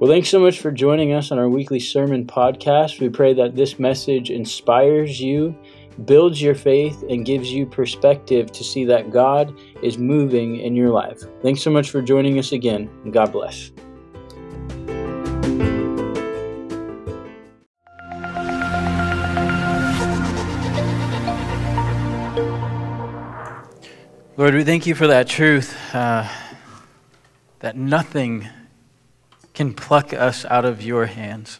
Well, thanks so much for joining us on our weekly sermon podcast. We pray that this message inspires you, builds your faith, and gives you perspective to see that God is moving in your life. Thanks so much for joining us again, and God bless. Lord, we thank you for that truth uh, that nothing can pluck us out of your hands.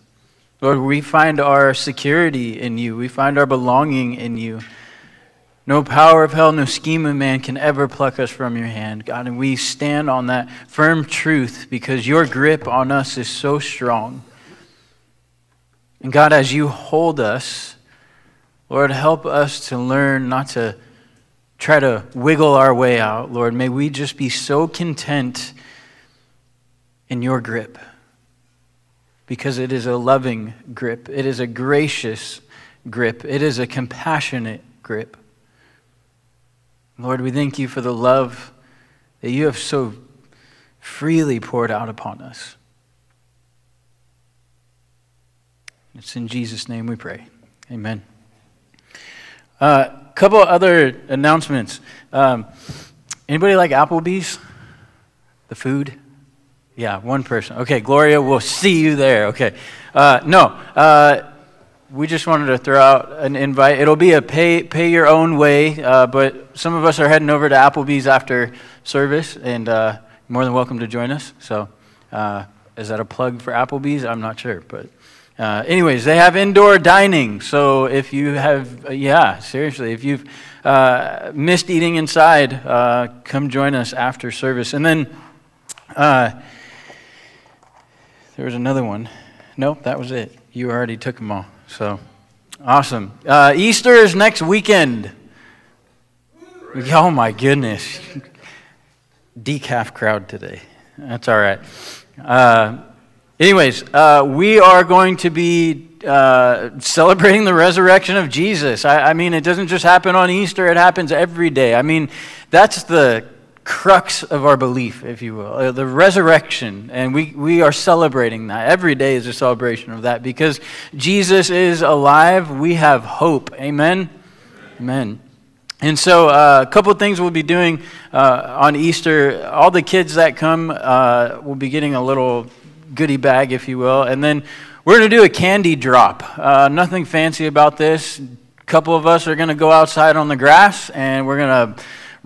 Lord, we find our security in you, we find our belonging in you. No power of hell, no scheme of man can ever pluck us from your hand, God. And we stand on that firm truth because your grip on us is so strong. And God, as you hold us, Lord, help us to learn not to try to wiggle our way out, Lord. May we just be so content in your grip because it is a loving grip, it is a gracious grip, it is a compassionate grip. Lord, we thank you for the love that you have so freely poured out upon us. It's in Jesus' name we pray. Amen. A uh, couple other announcements. Um, anybody like Applebee's? The food? Yeah, one person. Okay, Gloria, we'll see you there. Okay. Uh, no, uh, we just wanted to throw out an invite. It'll be a pay, pay your own way, uh, but some of us are heading over to Applebee's after service, and uh, more than welcome to join us. So, uh, is that a plug for Applebee's? I'm not sure, but uh, anyways, they have indoor dining. So if you have, uh, yeah, seriously, if you've uh, missed eating inside, uh, come join us after service. And then there was another one. Nope, that was it. You already took them all. So awesome. Uh, Easter is next weekend. Oh my goodness. Decaf crowd today. That's all right. Anyways, uh, we are going to be uh, celebrating the resurrection of Jesus. I, I, mean, it doesn't just happen on Easter, it happens every day. I mean, that's the crux of our belief, if you will, uh, the resurrection. And we, we are celebrating that. Every day is a celebration of that because Jesus is alive. We have hope. Amen? Amen. And so, uh, a couple things we'll be doing uh, on Easter. All the kids that come uh, will be getting a little goodie bag, if you will. And then we're going to do a candy drop. Uh, nothing fancy about this. A couple of us are going to go outside on the grass and we're going to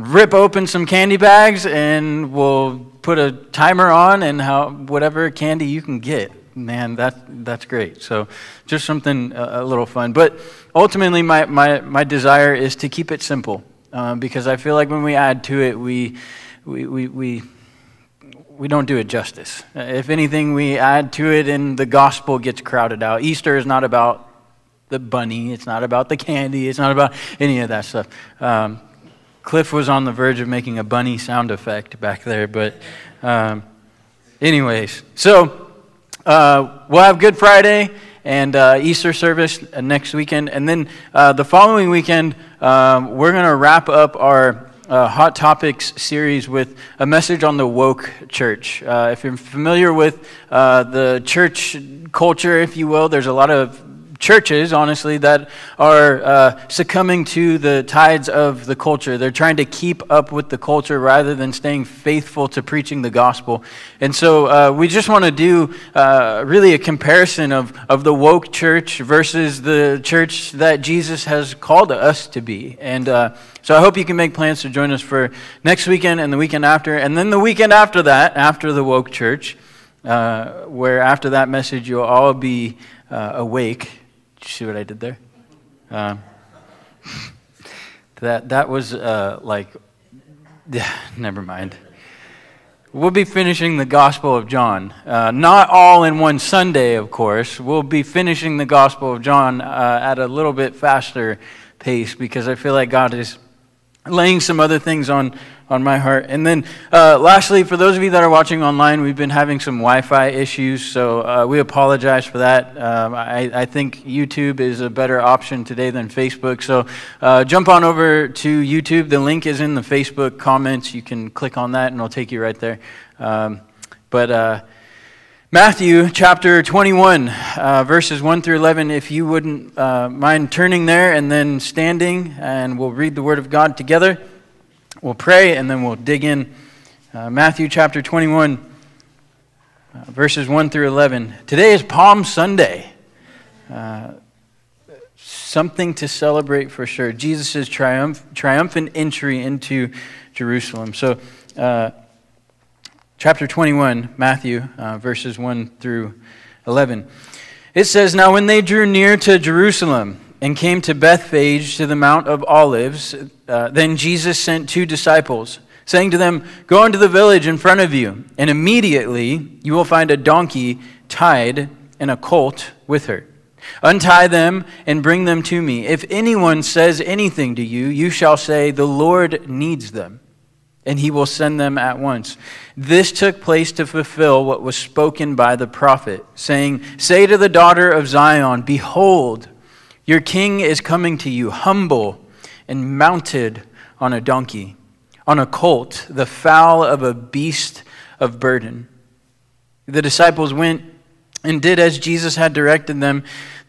rip open some candy bags and we'll put a timer on and how whatever candy you can get. Man, that, that's great. So, just something a, a little fun. But ultimately, my, my, my desire is to keep it simple uh, because I feel like when we add to it, we, we, we, we we don't do it justice. If anything, we add to it and the gospel gets crowded out. Easter is not about the bunny, it's not about the candy, it's not about any of that stuff. Um, Cliff was on the verge of making a bunny sound effect back there, but, um, anyways, so uh, we'll have Good Friday and uh, Easter service next weekend, and then uh, the following weekend, um, we're going to wrap up our uh, Hot Topics series with a message on the woke church. Uh, if you're familiar with uh, the church culture, if you will, there's a lot of churches, honestly, that are uh, succumbing to the tides of the culture. They're trying to keep up with the culture rather than staying faithful to preaching the gospel. And so uh, we just want to do uh, really a comparison of, of the woke church versus the church that Jesus has called us to be. And uh, so I hope you can make plans to join us for next weekend and the weekend after, and then the weekend after that, after the woke church. Uh, where after that message you'll all be uh, awake you see what I did there? Um, that, that was uh, like, yeah, never mind. We'll be finishing the Gospel of John. Uh, not all in one Sunday, of course. We'll be finishing the Gospel of John uh, at a little bit faster pace because I feel like God is laying some other things on, on my heart. And then, uh, lastly, for those of you that are watching online, we've been having some Wi Fi issues, so uh, we apologize for that. Um, I, I, think YouTube is a better option today than Facebook. So uh, jump on over to YouTube. The link is in the Facebook comments. You can click on that, and it'll take you right there. Um, but uh, Matthew chapter 21, uh, verses 1 through 11. If you wouldn't uh, mind turning there and then standing, and we'll read the Word of God together. We'll pray, and then we'll dig in. Uh, Matthew chapter 21, uh, verses 1 through 11. Today is Palm Sunday. Uh, something to celebrate for sure. Jesus' triumph, triumphant entry into Jerusalem. So, uh, chapter 21, Matthew, uh, verses 1 through 11. It says, Now when they drew near to Jerusalem and came to Bethphage to the Mount of Olives, uh, then Jesus sent two disciples, saying to them, Go into the village in front of you, and immediately you will find a donkey tied and a colt with her. Untie them and bring them to me. If anyone says anything to you, you shall say, The Lord needs them and he will send them at once. This took place to fulfill what was spoken by the prophet, saying, Say to the daughter of Zion, Behold, your king is coming to you, humble and mounted on a donkey, on a colt, the foal of a beast of burden. The disciples went and did as Jesus had directed them.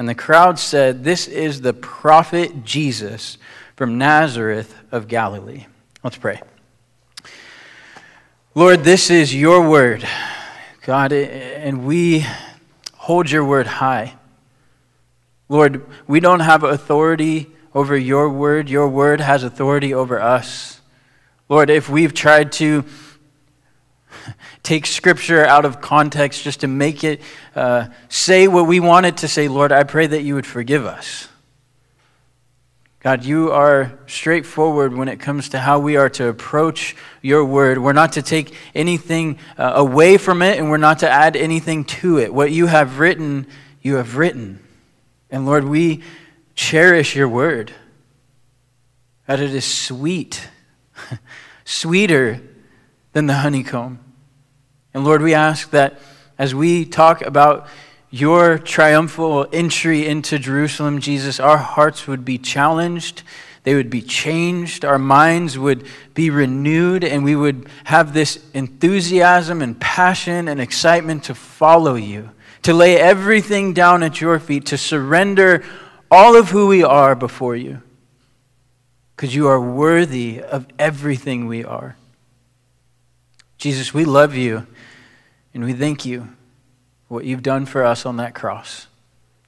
And the crowd said, This is the prophet Jesus from Nazareth of Galilee. Let's pray. Lord, this is your word, God, and we hold your word high. Lord, we don't have authority over your word, your word has authority over us. Lord, if we've tried to take scripture out of context just to make it uh, say what we want it to say, Lord, I pray that you would forgive us. God, you are straightforward when it comes to how we are to approach your word. We're not to take anything uh, away from it, and we're not to add anything to it. What you have written, you have written. And Lord, we cherish your word. That it is sweet, sweeter than the honeycomb. And Lord, we ask that as we talk about your triumphal entry into Jerusalem, Jesus, our hearts would be challenged, they would be changed, our minds would be renewed, and we would have this enthusiasm and passion and excitement to follow you, to lay everything down at your feet, to surrender all of who we are before you, because you are worthy of everything we are. Jesus, we love you. And we thank you for what you've done for us on that cross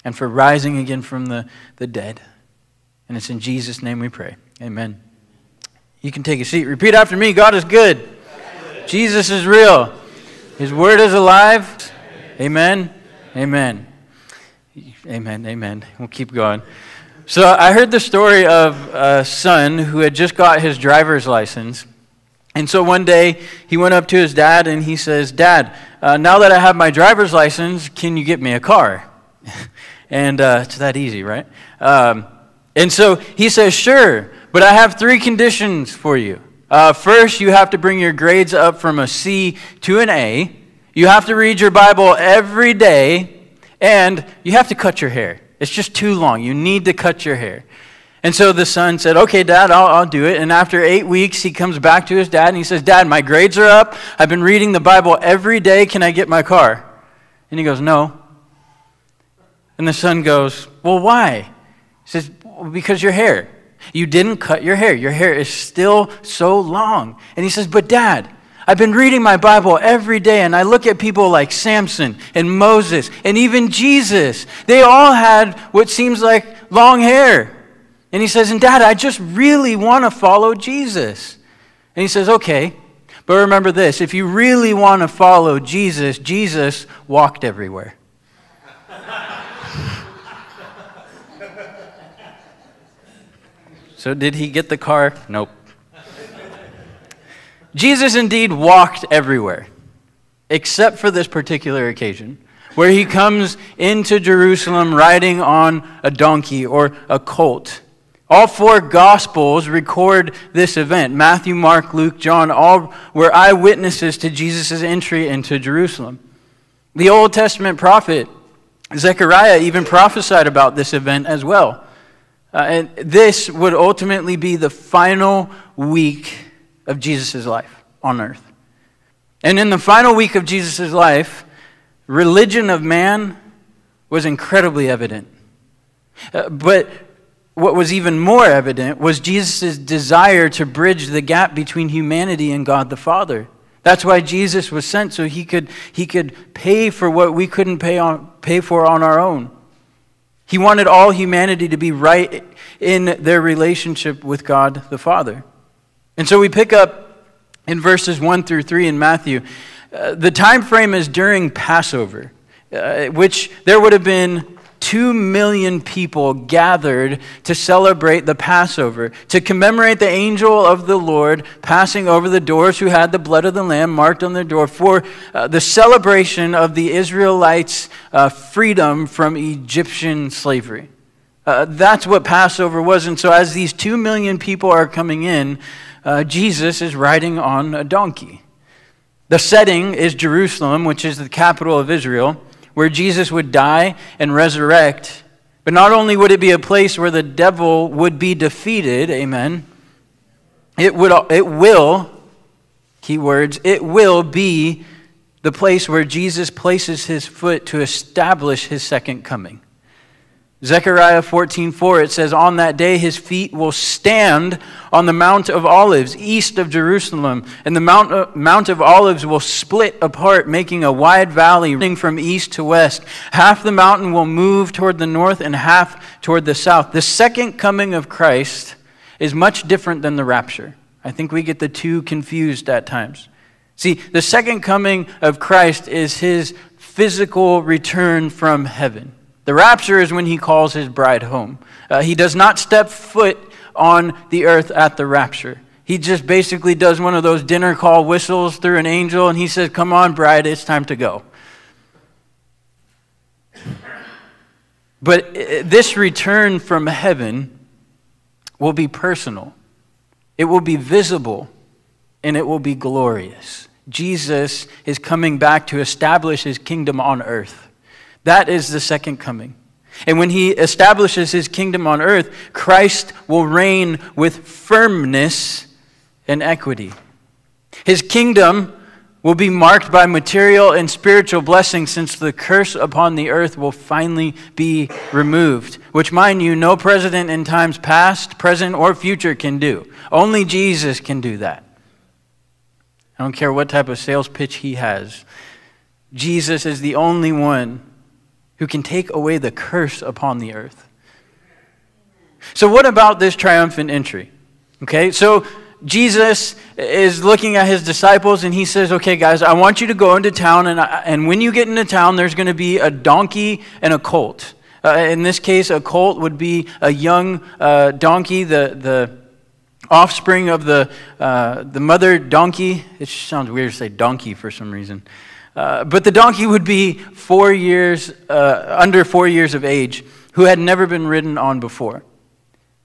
and for rising again from the, the dead. And it's in Jesus' name we pray. Amen. You can take a seat. Repeat after me God is good. Jesus is real. His word is alive. Amen. Amen. Amen. Amen. We'll keep going. So I heard the story of a son who had just got his driver's license. And so one day he went up to his dad and he says, Dad, uh, now that I have my driver's license, can you get me a car? and uh, it's that easy, right? Um, and so he says, Sure, but I have three conditions for you. Uh, first, you have to bring your grades up from a C to an A. You have to read your Bible every day, and you have to cut your hair. It's just too long. You need to cut your hair. And so the son said, Okay, dad, I'll, I'll, do it. And after eight weeks, he comes back to his dad and he says, Dad, my grades are up. I've been reading the Bible every day. Can I get my car? And he goes, No. And the son goes, Well, why? He says, well, Because your hair. You didn't cut your hair. Your hair is still so long. And he says, But dad, I've been reading my Bible every day and I look at people like Samson and Moses and even Jesus. They all had what seems like long hair. And he says, And dad, I just really want to follow Jesus. And he says, Okay, but remember this if you really want to follow Jesus, Jesus walked everywhere. so did he get the car? Nope. Jesus indeed walked everywhere, except for this particular occasion where he comes into Jerusalem riding on a donkey or a colt. All four Gospels record this event. Matthew, Mark, Luke, John, all were eyewitnesses to Jesus' entry into Jerusalem. The Old Testament prophet Zechariah even prophesied about this event as well. Uh, and this would ultimately be the final week of Jesus' life on earth. And in the final week of Jesus' life, religion of man was incredibly evident. Uh, but what was even more evident was Jesus' desire to bridge the gap between humanity and God the Father. That's why Jesus was sent, so he could, he could pay for what we couldn't pay, on, pay for on our own. He wanted all humanity to be right in their relationship with God the Father. And so we pick up in verses 1 through 3 in Matthew. Uh, the time frame is during Passover, uh, which there would have been two million people gathered to celebrate the Passover, to commemorate the angel of the Lord passing over the doors who had the blood of the Lamb marked on their door for uh, the celebration of the Israelites' uh, freedom from Egyptian slavery. Uh, that's what Passover was. And so, as these two million people are coming in, uh, Jesus is riding on a donkey. The setting is Jerusalem, which is the capital of Israel where Jesus would die and resurrect. But not only would it be a place where the devil would be defeated, amen, it, would, it will, key words, it will be the place where Jesus places his foot to establish his second coming. Zechariah 14:4 it says on that day his feet will stand on the mount of olives east of Jerusalem and the mount mount of olives will split apart making a wide valley running from east to west. Half the mountain will move toward the north and half toward the south. The second coming of Christ is much different than the rapture. I think we get the two confused at times. See the second coming of Christ is his physical return from heaven the rapture is when he calls his bride home. Uh, he does not step foot on the earth at the rapture. He just basically does one of those dinner call whistles through an angel and he says, Come on, bride, it's time to go. But uh, this return from heaven will be personal, it will be visible, and it will be glorious. Jesus is coming back to establish his kingdom on earth. That is the second coming. And when he establishes his kingdom on earth, Christ will reign with firmness and equity. His kingdom will be marked by material and spiritual blessings since the curse upon the earth will finally be removed, which, mind you, no president in times past, present, or future can do. Only Jesus can do that. I don't care what type of sales pitch he has. Jesus is the only one who can take away the curse upon the earth. So, what about this triumphant entry? Okay, so Jesus is looking at his disciples and he says, Okay, guys, I want you to go into town, and, I, and when you get into town, there's going to be a donkey and a colt. Uh, in this case, a colt would be a young uh, donkey, the, the offspring of the, uh, the mother donkey. It sounds weird to say donkey for some reason. Uh, but the donkey would be four years, uh, under four years of age, who had never been ridden on before.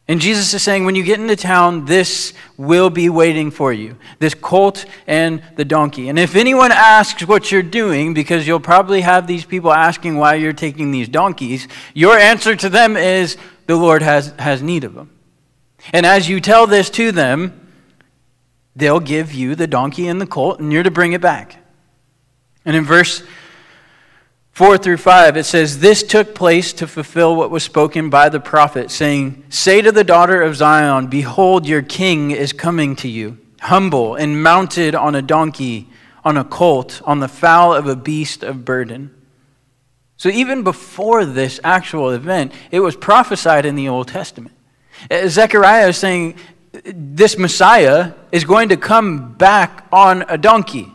And Jesus is saying, when you get into town, this will be waiting for you this colt and the donkey. And if anyone asks what you're doing, because you'll probably have these people asking why you're taking these donkeys, your answer to them is, the Lord has, has need of them. And as you tell this to them, they'll give you the donkey and the colt, and you're to bring it back. And in verse 4 through 5, it says, This took place to fulfill what was spoken by the prophet, saying, Say to the daughter of Zion, Behold, your king is coming to you, humble and mounted on a donkey, on a colt, on the fowl of a beast of burden. So even before this actual event, it was prophesied in the Old Testament. Uh, Zechariah is saying, This Messiah is going to come back on a donkey.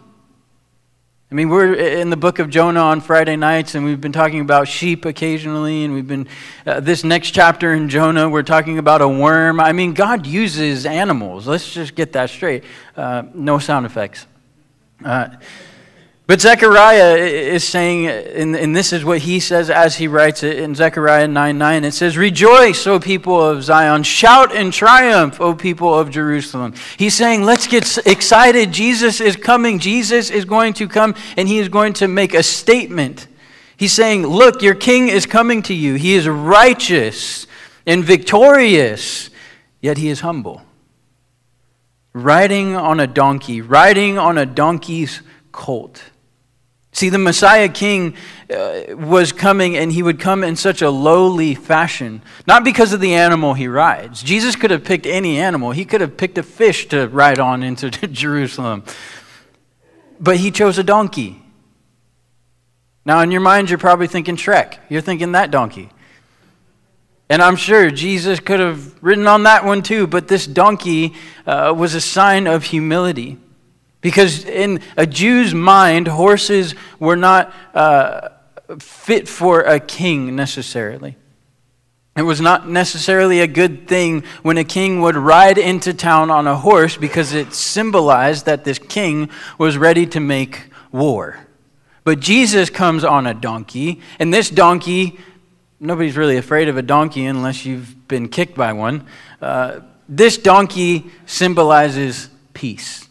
I mean, we're in the book of Jonah on Friday nights, and we've been talking about sheep occasionally, and we've been, uh, this next chapter in Jonah, we're talking about a worm. I mean, God uses animals. Let's just get that straight. Uh, no sound effects. Uh, But Zechariah is saying, and this is what he says as he writes it in Zechariah 9 9. It says, Rejoice, O people of Zion. Shout in triumph, O people of Jerusalem. He's saying, Let's get excited. Jesus is coming. Jesus is going to come, and he is going to make a statement. He's saying, Look, your king is coming to you. He is righteous and victorious, yet he is humble. Riding on a donkey, riding on a donkey's colt. See, the Messiah King uh, was coming, and he would come in such a lowly fashion, not because of the animal he rides. Jesus could have picked any animal, he could have picked a fish to ride on into Jerusalem. But he chose a donkey. Now, in your mind, you're probably thinking Shrek. You're thinking that donkey. And I'm sure Jesus could have ridden on that one too, but this donkey uh, was a sign of humility. Because in a Jew's mind, horses were not uh, fit for a king necessarily. It was not necessarily a good thing when a king would ride into town on a horse because it symbolized that this king was ready to make war. But Jesus comes on a donkey, and this donkey, nobody's really afraid of a donkey unless you've been kicked by one. Uh, this donkey symbolizes peace.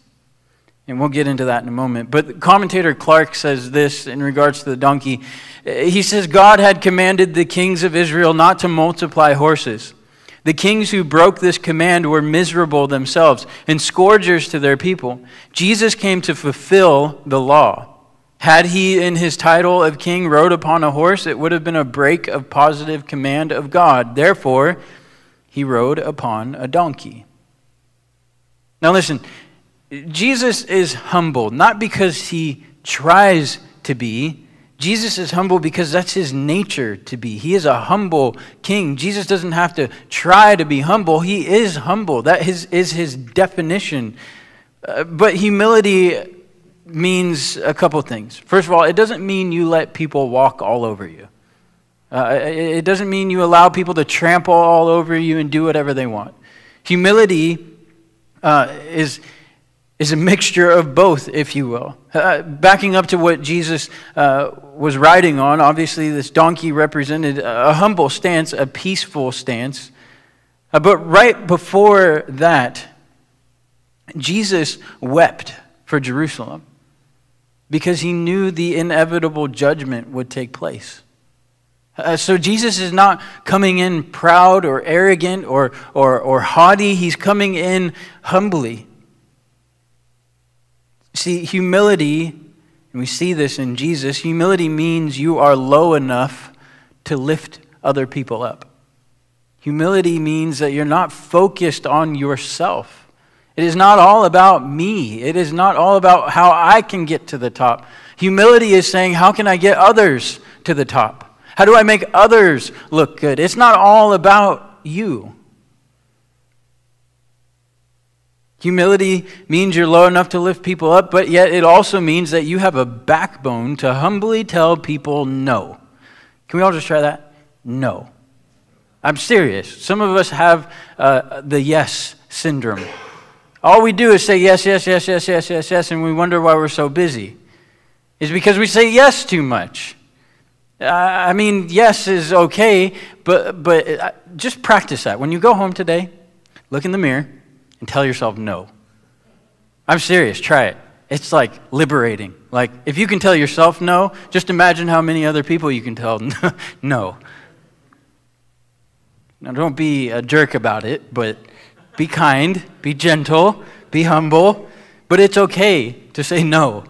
And we'll get into that in a moment. But commentator Clarke says this in regards to the donkey. He says, God had commanded the kings of Israel not to multiply horses. The kings who broke this command were miserable themselves and scourgers to their people. Jesus came to fulfill the law. Had he, in his title of king, rode upon a horse, it would have been a break of positive command of God. Therefore, he rode upon a donkey. Now, listen, Jesus is humble, not because he tries to be. Jesus is humble because that's his nature to be. He is a humble king. Jesus doesn't have to try to be humble. He is humble. That is, is his definition. Uh, but humility means a couple things. First of all, it doesn't mean you let people walk all over you. Uh, it doesn't mean you allow people to trample all over you and do whatever they want. Humility uh, is is a mixture of both, if you will. Uh, backing up to what Jesus uh, was riding on, obviously, this donkey represented a humble stance, a peaceful stance. Uh, but right before that, Jesus wept for Jerusalem because he knew the inevitable judgment would take place. Uh, so Jesus is not coming in proud or arrogant or, or, or haughty. He's coming in humbly. See, humility, and we see this in Jesus, humility means you are low enough to lift other people up. Humility means that you're not focused on yourself. It is not all about me. It is not all about how I can get to the top. Humility is saying, how can I get others to the top? How do I make others look good? It's not all about you. Humility means you're low enough to lift people up, but yet it also means that you have a backbone to humbly tell people no. Can we all just try that? No. I'm serious. Some of us have uh, the yes syndrome. All we do is say yes, yes, yes, yes, yes, yes, yes, and we wonder why we're so busy. It's because we say yes too much. I mean, yes is okay, but, but uh, just practice that. When you go home today, look in the mirror and tell yourself no. I'm serious, try it. It's like liberating. Like, if you can tell yourself no, just imagine how many other people you can tell no. Now, don't be a jerk about it, but be kind, be gentle, be humble, but it's okay to say no.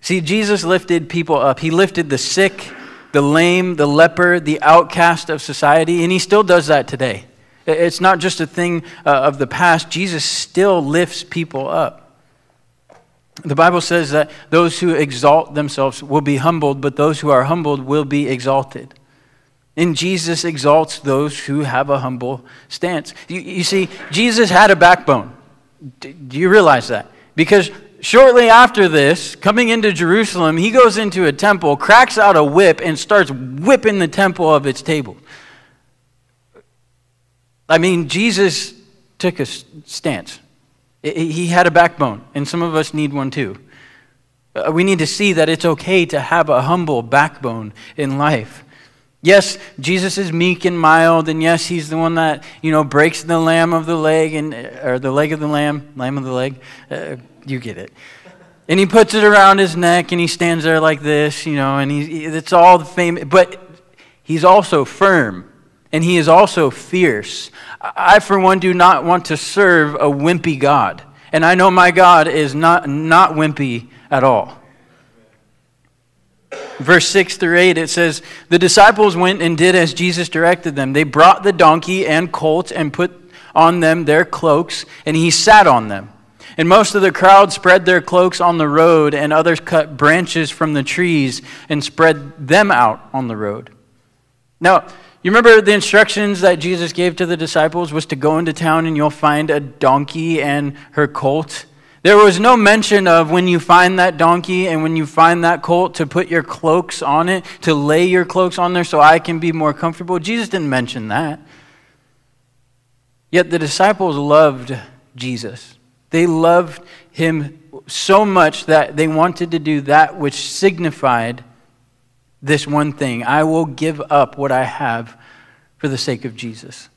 See, Jesus lifted people up. He lifted the sick, the lame, the leper, the outcast of society, and he still does that today. It's not just a thing uh, of the past. Jesus still lifts people up. The Bible says that those who exalt themselves will be humbled, but those who are humbled will be exalted. And Jesus exalts those who have a humble stance. You, you see, Jesus had a backbone. Do you realize that? Because shortly after this, coming into Jerusalem, he goes into a temple, cracks out a whip, and starts whipping the temple of its table. I mean, Jesus took a stance. He had a backbone, and some of us need one too. Uh, we need to see that it's okay to have a humble backbone in life. Yes, Jesus is meek and mild, and yes, he's the one that you know breaks the lamb of the leg and or the leg of the lamb, lamb of the leg. Uh, you get it. And he puts it around his neck, and he stands there like this, you know, and he, it's all the famous. But he's also firm, and he is also fierce. I, for one, do not want to serve a wimpy God, and I know my God is not not wimpy at all verse 6 through 8, it says, The disciples went and did as Jesus directed them. They brought the donkey and colt and put on them their cloaks, and he sat on them. And most of the crowd spread their cloaks on the road, and others cut branches from the trees and spread them out on the road. Now, you remember the instructions that Jesus gave to the disciples was to go into town and you'll find a donkey and her colt there was no mention of when you find that donkey and when you find that colt to put your cloaks on it, to lay your cloaks on there so I can be more comfortable. Jesus didn't mention that. Yet the disciples loved Jesus. They loved him so much that they wanted to do that which signified this one thing I will give up what I have for the sake of Jesus.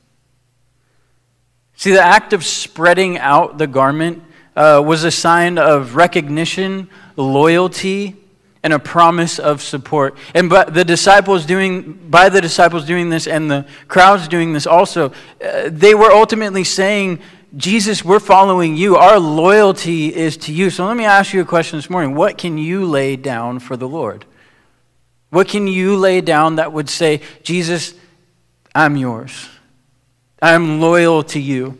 See, the act of spreading out the garment uh, was a sign of recognition, loyalty, and a promise of support. And but the disciples doing by the disciples doing this and the crowds doing this also, uh, they were ultimately saying, Jesus, we're following you. Our loyalty is to you. So let me ask you a question this morning. What can you lay down for the Lord? What can you lay down that would say, Jesus, I'm yours? I'm loyal to you.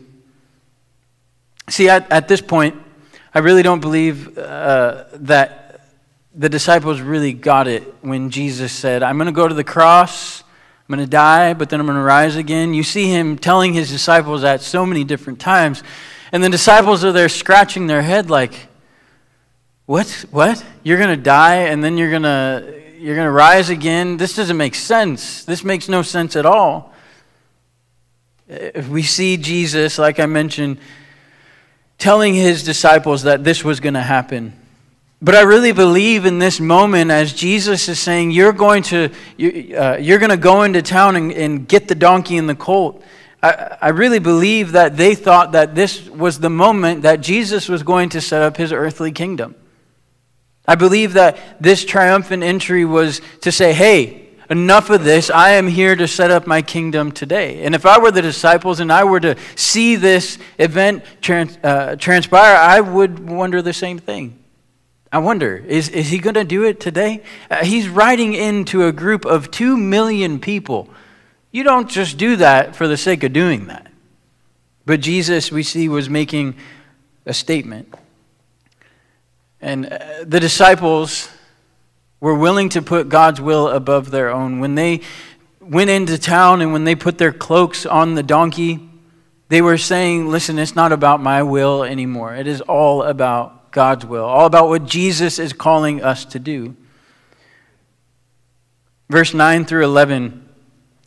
See, at, at this point, I really don't believe uh, that the disciples really got it when Jesus said, I'm going to go to the cross, I'm going to die, but then I'm going to rise again. You see him telling his disciples that so many different times. And the disciples are there scratching their head like, what? What? You're going to die and then you're going to you're going to rise again? This doesn't make sense. This makes no sense at all. If we see Jesus, like I mentioned, telling his disciples that this was going to happen. But I really believe in this moment as Jesus is saying, You're going to, uh, you're going to go into town and, and get the donkey and the colt. I, I really believe that they thought that this was the moment that Jesus was going to set up his earthly kingdom. I believe that this triumphant entry was to say, Hey, enough of this. I am here to set up my kingdom today. And if I were the disciples and I were to see this event trans, uh, transpire, I would wonder the same thing. I wonder, is, is he going to do it today? Uh, he's riding into a group of two million people. You don't just do that for the sake of doing that. But Jesus, we see, was making a statement. And uh, the disciples were willing to put God's will above their own. When they went into town and when they put their cloaks on the donkey, they were saying, Listen, it's not about my will anymore. It is all about God's will, all about what Jesus is calling us to do. Verse 9 through 11,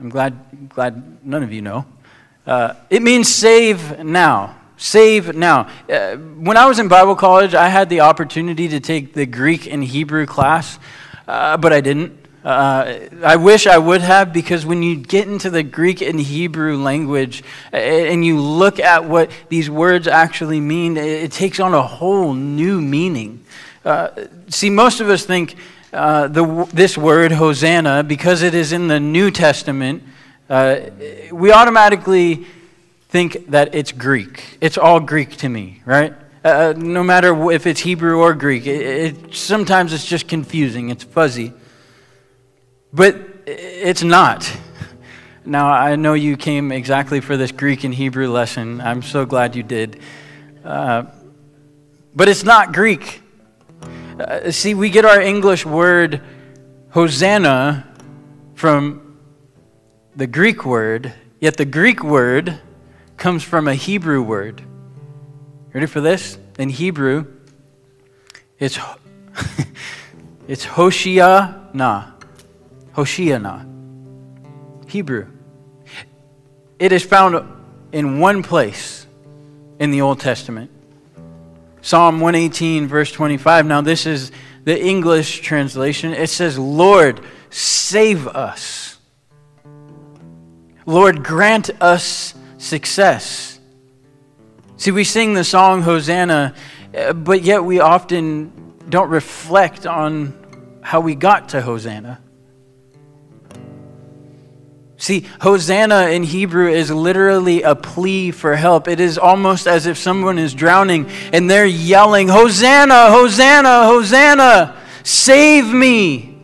I'm glad, glad none of you know. Uh, it means save now. Save now. Uh, when I was in Bible college, I had the opportunity to take the Greek and Hebrew class, uh, but I didn't. Uh, I wish I would have because when you get into the Greek and Hebrew language and you look at what these words actually mean, it takes on a whole new meaning. Uh, see, most of us think uh, the, this word, Hosanna, because it is in the New Testament, uh, we automatically think that it's Greek. It's all Greek to me, right? Uh, uh, no matter if it's Hebrew or Greek, it, it, sometimes it's just confusing, it's fuzzy. But it's not. Now, I know you came exactly for this Greek and Hebrew lesson. I'm so glad you did. Uh, but it's not Greek. Uh, see, we get our English word Hosanna from the Greek word, yet the Greek word comes from a Hebrew word. Ready for this? In Hebrew, it's, it's Hoshiana. Hoshiana. Hebrew. It is found in one place in the Old Testament. Psalm 118, verse 25. Now, this is the English translation. It says, Lord, save us. Lord, grant us success. See, we sing the song Hosanna, but yet we often don't reflect on how we got to Hosanna. See, Hosanna in Hebrew is literally a plea for help. It is almost as if someone is drowning and they're yelling, Hosanna, Hosanna, Hosanna, save me.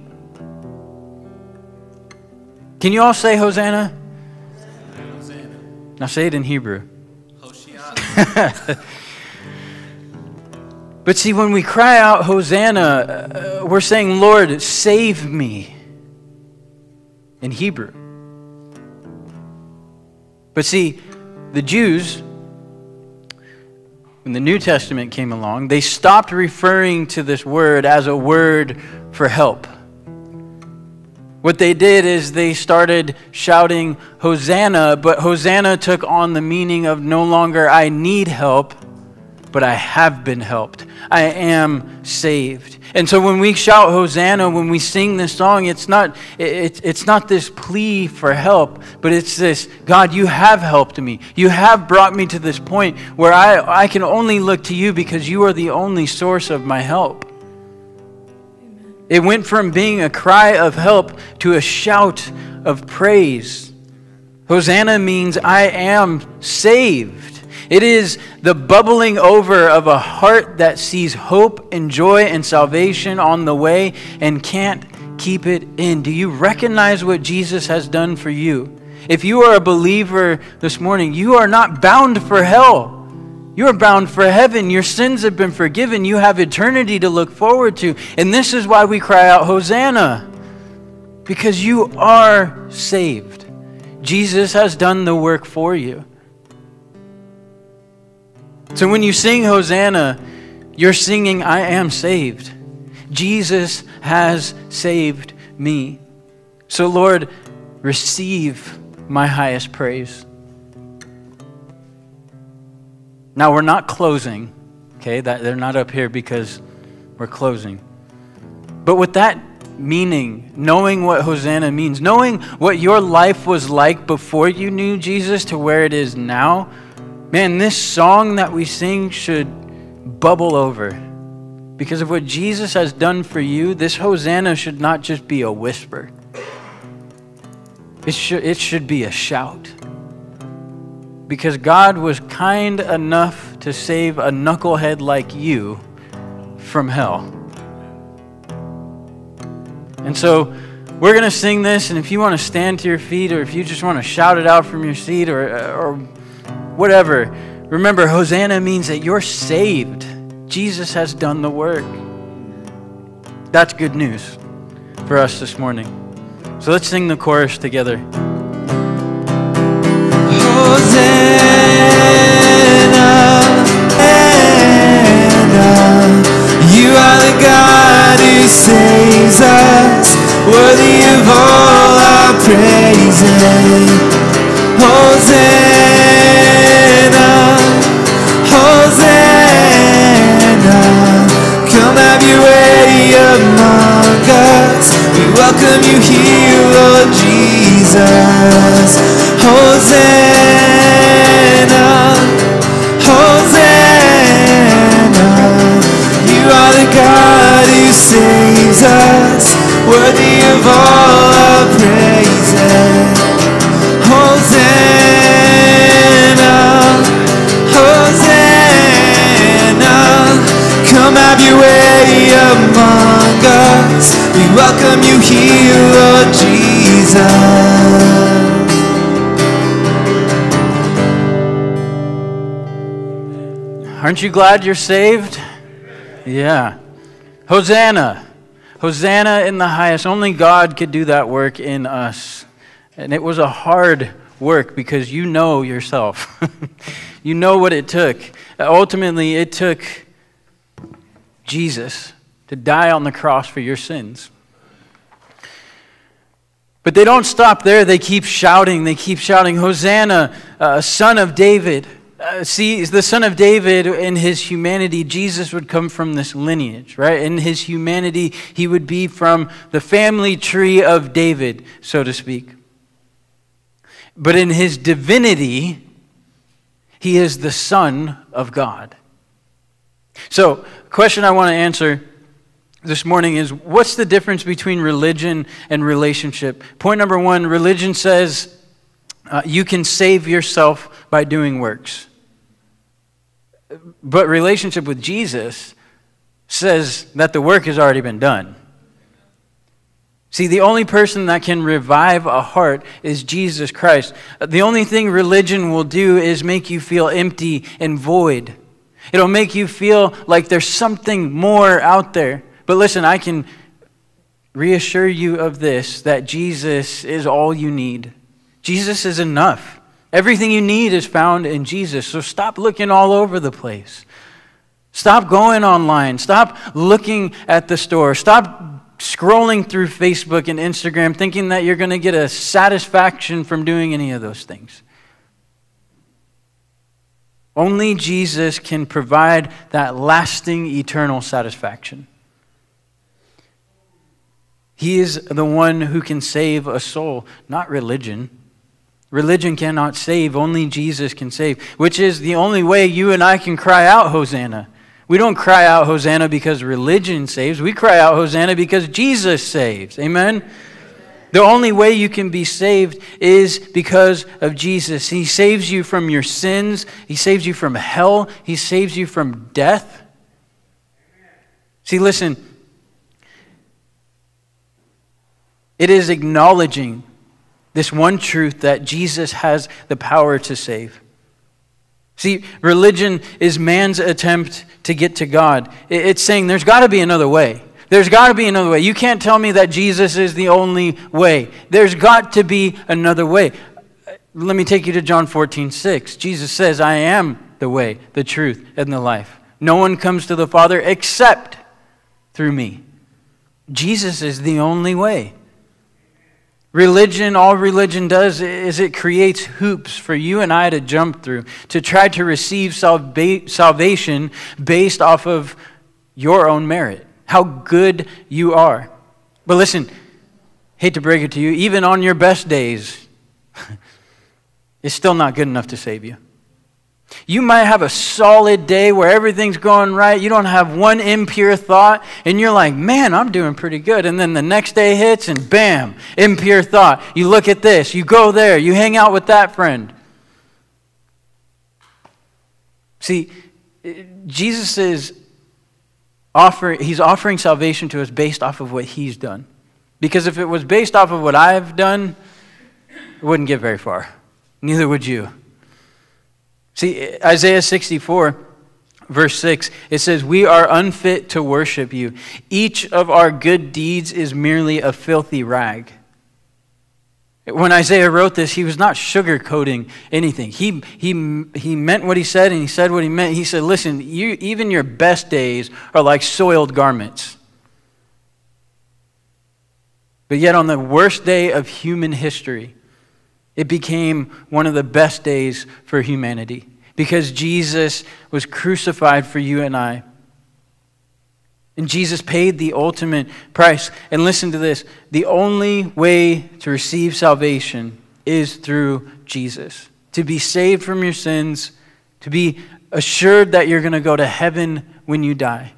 Can you all say Hosanna? Hosanna. Now say it in Hebrew. but see, when we cry out Hosanna, uh, we're saying, Lord, save me in Hebrew. But see, the Jews, when the New Testament came along, they stopped referring to this word as a word for help. What they did is they started shouting Hosanna, but Hosanna took on the meaning of no longer I need help, but I have been helped. I am saved. And so when we shout Hosanna, when we sing this song, it's not, it, it's not this plea for help, but it's this God, you have helped me. You have brought me to this point where I, I can only look to you because you are the only source of my help. It went from being a cry of help to a shout of praise. Hosanna means I am saved. It is the bubbling over of a heart that sees hope and joy and salvation on the way and can't keep it in. Do you recognize what Jesus has done for you? If you are a believer this morning, you are not bound for hell. You are bound for heaven. Your sins have been forgiven. You have eternity to look forward to. And this is why we cry out, Hosanna, because you are saved. Jesus has done the work for you. So when you sing Hosanna, you're singing, I am saved. Jesus has saved me. So, Lord, receive my highest praise. Now, we're not closing, okay? That, they're not up here because we're closing. But with that meaning, knowing what Hosanna means, knowing what your life was like before you knew Jesus to where it is now, Man, this song that we sing should bubble over. Because of what Jesus has done for you, this Hosanna should not just be a whisper, it should, it should be a shout. Because God was kind enough to save a knucklehead like you from hell. And so we're going to sing this, and if you want to stand to your feet, or if you just want to shout it out from your seat, or, or whatever. Remember, Hosanna means that you're saved. Jesus has done the work. That's good news for us this morning. So let's sing the chorus together. Hosanna, you are the God who saves us, worthy of all our praises. Hosanna. Among us. We welcome you here, Lord Jesus. Hosanna, Aren't you glad you're saved? Yeah. Hosanna. Hosanna in the highest. Only God could do that work in us. And it was a hard work because you know yourself. you know what it took. Ultimately, it took Jesus to die on the cross for your sins. But they don't stop there. They keep shouting. They keep shouting, Hosanna, uh, son of David. Uh, see, the son of David, in his humanity, Jesus would come from this lineage, right? In his humanity, he would be from the family tree of David, so to speak. But in his divinity, he is the Son of God. So, question I want to answer this morning is what's the difference between religion and relationship? Point number one religion says uh, you can save yourself by doing works. But relationship with Jesus says that the work has already been done. See, the only person that can revive a heart is Jesus Christ. The only thing religion will do is make you feel empty and void. It'll make you feel like there's something more out there. But listen, I can reassure you of this that Jesus is all you need. Jesus is enough. Everything you need is found in Jesus. So stop looking all over the place. Stop going online. Stop looking at the store. Stop scrolling through Facebook and Instagram thinking that you're going to get a satisfaction from doing any of those things. Only Jesus can provide that lasting, eternal satisfaction. He is the one who can save a soul, not religion. Religion cannot save, only Jesus can save, which is the only way you and I can cry out, Hosanna. We don't cry out, Hosanna, because religion saves. We cry out, Hosanna, because Jesus saves. Amen? The only way you can be saved is because of Jesus. He saves you from your sins, He saves you from hell, He saves you from death. See, listen, it is acknowledging this one truth that Jesus has the power to save. See, religion is man's attempt to get to God. It's saying there's got to be another way. There's got to be another way. You can't tell me that Jesus is the only way. There's got to be another way. Let me take you to John 14, 6. Jesus says, I am the way, the truth, and the life. No one comes to the Father except through me. Jesus is the only way. Religion, all religion does is it creates hoops for you and I to jump through, to try to receive salva- salvation based off of your own merit, how good you are. But listen, hate to break it to you, even on your best days, it's still not good enough to save you. You might have a solid day where everything's going right. You don't have one impure thought, and you're like, man, I'm doing pretty good. And then the next day hits, and bam, impure thought. You look at this, you go there, you hang out with that friend. See, Jesus is offering, he's offering salvation to us based off of what he's done. Because if it was based off of what I've done, it wouldn't get very far. Neither would you. See, Isaiah 64, verse 6, it says, We are unfit to worship you. Each of our good deeds is merely a filthy rag. When Isaiah wrote this, he was not sugarcoating anything. He, he, he meant what he said and he said what he meant. He said, Listen, you, even your best days are like soiled garments. But yet, on the worst day of human history, it became one of the best days for humanity because Jesus was crucified for you and I. And Jesus paid the ultimate price. And listen to this the only way to receive salvation is through Jesus. To be saved from your sins, to be assured that you're going to go to heaven when you die.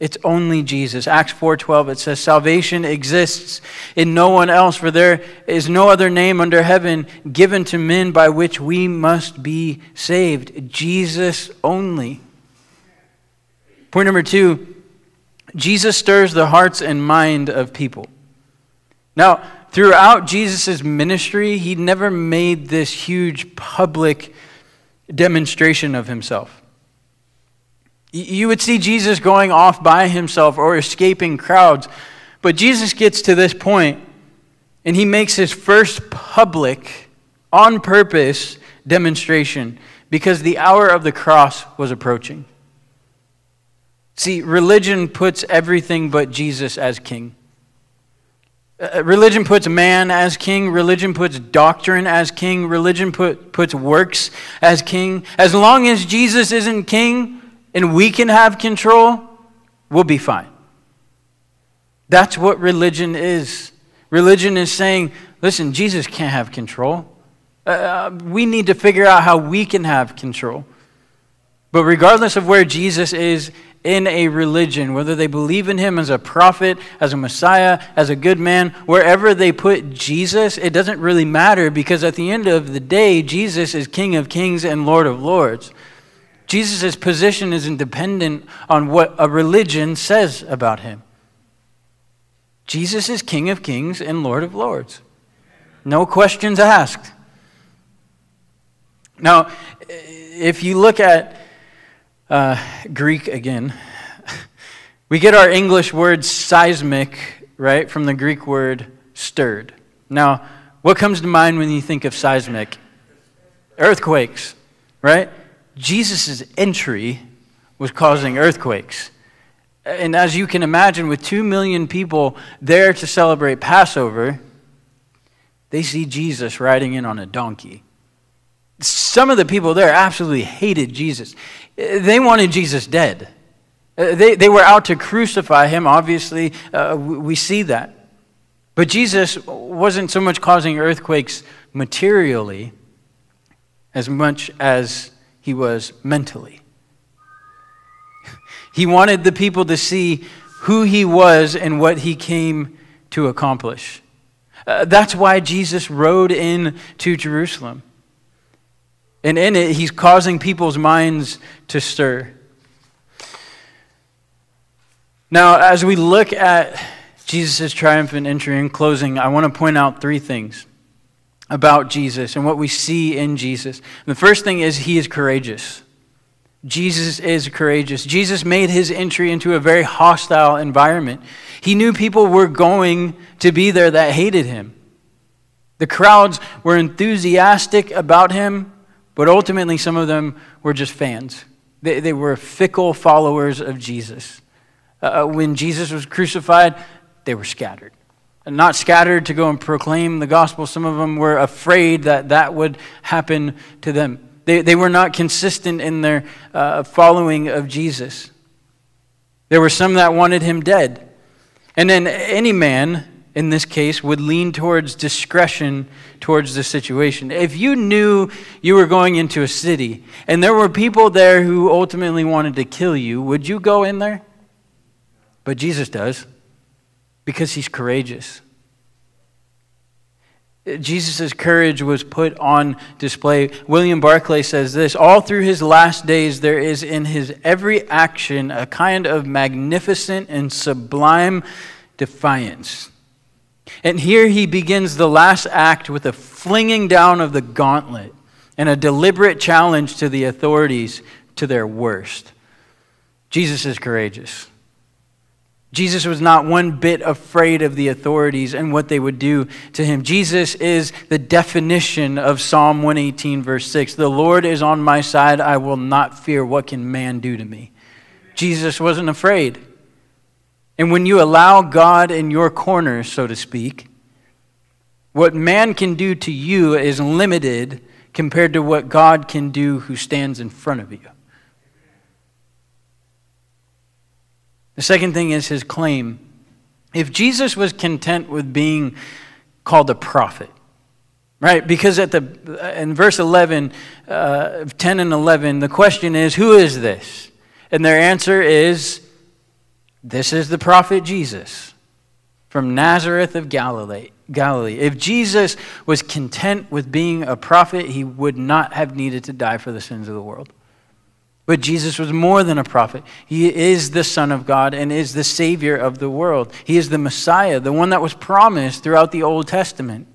It's only Jesus. Acts 4:12 it says salvation exists in no one else for there is no other name under heaven given to men by which we must be saved. Jesus only. Point number 2, Jesus stirs the hearts and mind of people. Now, throughout Jesus' ministry, he never made this huge public demonstration of himself. You would see Jesus going off by himself or escaping crowds. But Jesus gets to this point and he makes his first public, on purpose demonstration because the hour of the cross was approaching. See, religion puts everything but Jesus as king. Uh, religion puts man as king. Religion puts doctrine as king. Religion put, puts works as king. As long as Jesus isn't king and we can have control, we'll be fine. That's what religion is. Religion is saying, listen, Jesus can't have control. Uh, uh, we need to figure out how we can have control. But regardless of where Jesus is in a religion, whether they believe in him as a prophet, as a Messiah, as a good man, wherever they put Jesus, it doesn't really matter because at the end of the day, Jesus is King of kings and Lord of lords. Jesus' position isn't dependent on what a religion says about him. Jesus is King of kings and Lord of lords. No questions asked. Now, if you look at uh, Greek again, we get our English word seismic, right, from the Greek word stirred. Now, what comes to mind when you think of seismic? Earthquakes, right? Jesus' entry was causing earthquakes. And as you can imagine, with two million people there to celebrate Passover, they see Jesus riding in on a donkey some of the people there absolutely hated Jesus. They wanted Jesus dead. Uh, they, they were out to crucify him, obviously. Uh, we see that. But Jesus wasn't so much causing earthquakes materially as much as he was mentally. He wanted the people to see who he was and what he came to accomplish. Uh, that's why Jesus rode in to Jerusalem. And in it, he's causing people's minds to stir. Now, as we look at Jesus' triumphant entry in closing, I want to point out three things about Jesus and what we see in Jesus. And the first thing is he is courageous. Jesus is courageous. Jesus made his entry into a very hostile environment. He knew people were going to be there that hated him. The crowds were enthusiastic about him, but ultimately, some of them were just fans. They, they were fickle followers of Jesus. Uh, uh, when Jesus was crucified, they were scattered. Not scattered to go and proclaim the gospel. Some of them were afraid that that would happen to them. They, they were not consistent in their uh, following of Jesus. There were some that wanted him dead. And then any man in this case, would lean towards discretion towards the situation. If you knew you were going into a city and there were people there who ultimately wanted to kill you, would you go in there? But Jesus does because he's courageous. Jesus' courage was put on display. William Barclay says this All through his last days, there is in his every action a kind of magnificent and sublime defiance and here he begins the last act with a flinging down of the gauntlet and a deliberate challenge to the authorities to their worst. Jesus is courageous. Jesus was not one bit afraid of the authorities and what they would do to him. Jesus is the definition of Psalm 118, verse 6. The Lord is on my side. I will not fear. What can man do to me? Jesus wasn't afraid. And when you allow God in your corner, so to speak, what man can do to you is limited compared to what God can do who stands in front of you. The second thing is his claim. If Jesus was content with being called a prophet, right? Because at the in verse 11, uh, 10 and 11, the question is, who is this? And their answer is, this is the prophet Jesus from Nazareth of Galilee. Galilee. If Jesus was content with being a prophet, he would not have needed to die for the sins of the world. But Jesus was more than a prophet. He is the Son of God and is the Savior of the world. He is the Messiah, the one that was promised throughout the Old Testament.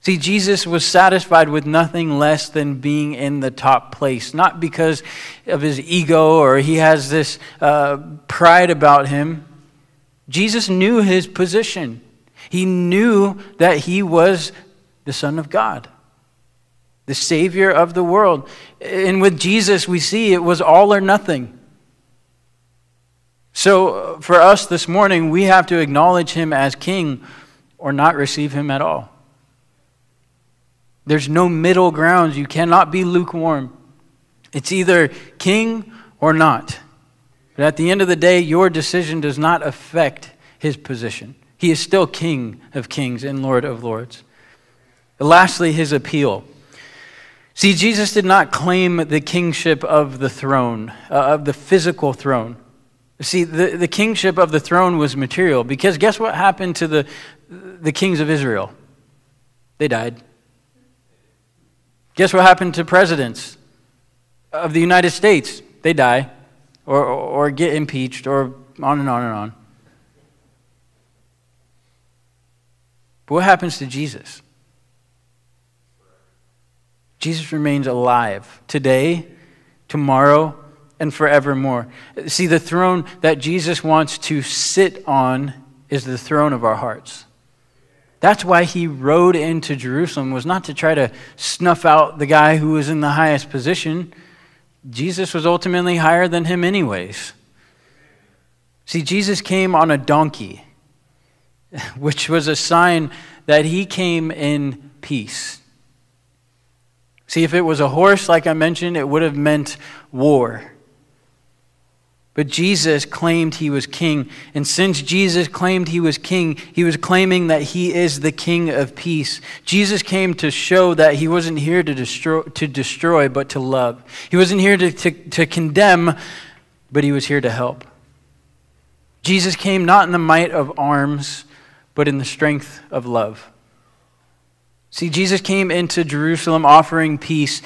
See, Jesus was satisfied with nothing less than being in the top place, not because of his ego or he has this uh, pride about him. Jesus knew his position. He knew that he was the Son of God, the Savior of the world. And with Jesus, we see it was all or nothing. So uh, for us this morning, we have to acknowledge him as King or not receive him at all. There's no middle ground. You cannot be lukewarm. It's either king or not. But at the end of the day, your decision does not affect his position. He is still King of kings and Lord of lords. Lastly, his appeal. See, Jesus did not claim the kingship of the throne, uh, of the physical throne. See, the, the kingship of the throne was material because guess what happened to the, the kings of Israel? They died. Guess what happened to presidents of the United States? They die or, or get impeached or on and on and on. But what happens to Jesus? Jesus remains alive today, tomorrow, and forevermore. See, the throne that Jesus wants to sit on is the throne of our hearts. That's why he rode into Jerusalem was not to try to snuff out the guy who was in the highest position. Jesus was ultimately higher than him anyways. See, Jesus came on a donkey, which was a sign that he came in peace. See, if it was a horse, like I mentioned, it would have meant war. But Jesus claimed he was king. And since Jesus claimed he was king, he was claiming that he is the king of peace. Jesus came to show that he wasn't here to destroy, to destroy but to love. He wasn't here to, to, to condemn, but he was here to help. Jesus came not in the might of arms, but in the strength of love. See, Jesus came into Jerusalem offering peace.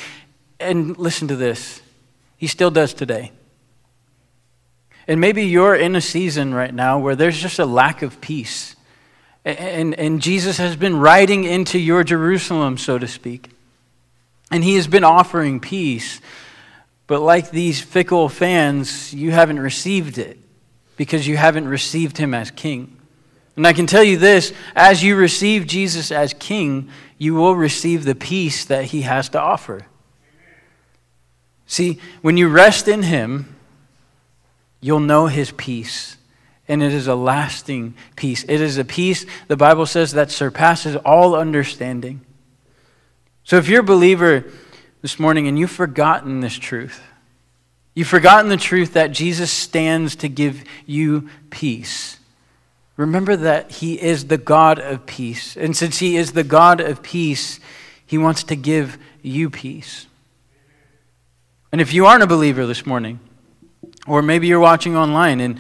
And listen to this, he still does today. And maybe you're in a season right now where there's just a lack of peace. And, and Jesus has been riding into your Jerusalem, so to speak. And he has been offering peace. But like these fickle fans, you haven't received it because you haven't received him as king. And I can tell you this as you receive Jesus as king, you will receive the peace that he has to offer. See, when you rest in him, you'll know his peace. And it is a lasting peace. It is a peace, the Bible says, that surpasses all understanding. So if you're a believer this morning and you've forgotten this truth, you've forgotten the truth that Jesus stands to give you peace. Remember that He is the God of peace. And since He is the God of peace, He wants to give you peace. And if you aren't a believer this morning, or maybe you're watching online and,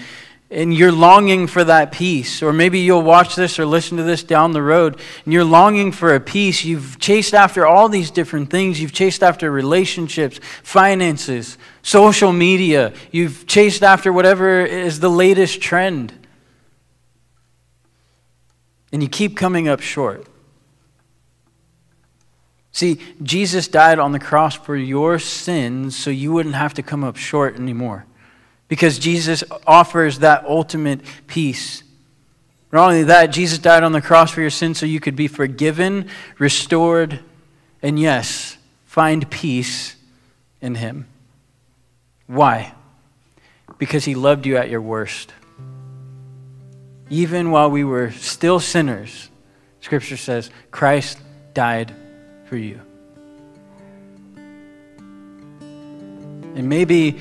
and you're longing for that peace. Or maybe you'll watch this or listen to this down the road and you're longing for a peace. You've chased after all these different things. You've chased after relationships, finances, social media. You've chased after whatever is the latest trend. And you keep coming up short. See, Jesus died on the cross for your sins so you wouldn't have to come up short anymore because Jesus offers that ultimate peace. Not only that, Jesus died on the cross for your sins so you could be forgiven, restored, and yes, find peace in Him. Why? Because He loved you at your worst. Even while we were still sinners, Scripture says, Christ died for you. And maybe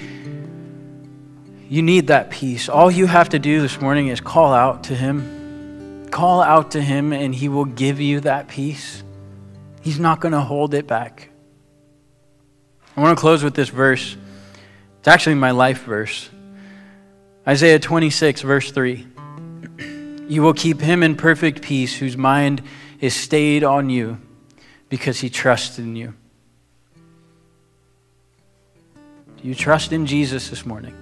you need that peace. All you have to do this morning is call out to Him. Call out to Him, and He will give you that peace. He's not going to hold it back. I want to close with this verse. It's actually my life verse Isaiah 26, verse 3. You will keep him in perfect peace whose mind is stayed on you because he trusts in you. Do you trust in Jesus this morning?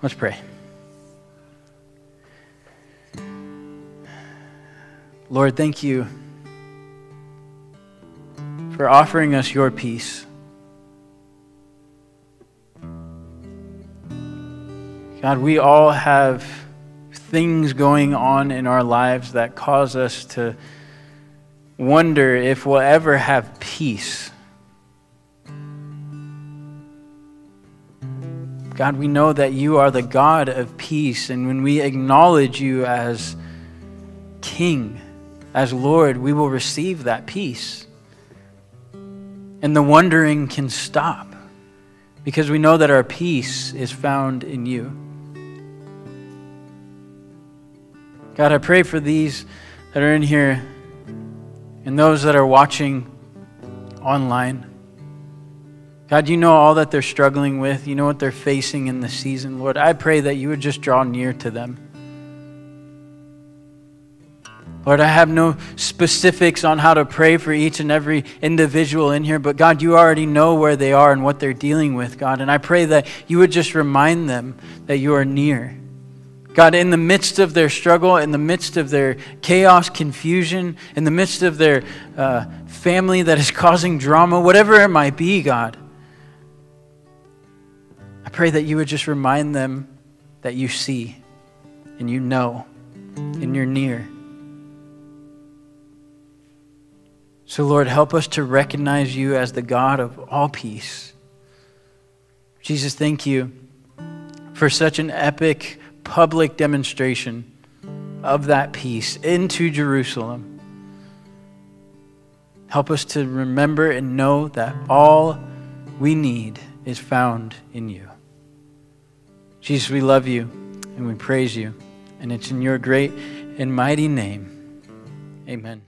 Let's pray. Lord, thank you for offering us your peace. God, we all have things going on in our lives that cause us to wonder if we'll ever have peace. God, we know that you are the God of peace, and when we acknowledge you as King, as Lord, we will receive that peace. And the wondering can stop because we know that our peace is found in you. God, I pray for these that are in here and those that are watching online. God, you know all that they're struggling with. You know what they're facing in the season. Lord, I pray that you would just draw near to them. Lord, I have no specifics on how to pray for each and every individual in here, but God, you already know where they are and what they're dealing with, God. And I pray that you would just remind them that you are near. God, in the midst of their struggle, in the midst of their chaos, confusion, in the midst of their uh, family that is causing drama, whatever it might be, God, I pray that you would just remind them that you see and you know and you're near. So, Lord, help us to recognize you as the God of all peace. Jesus, thank you for such an epic public demonstration of that peace into Jerusalem. Help us to remember and know that all we need is found in you. Jesus, we love you and we praise you. And it's in your great and mighty name. Amen.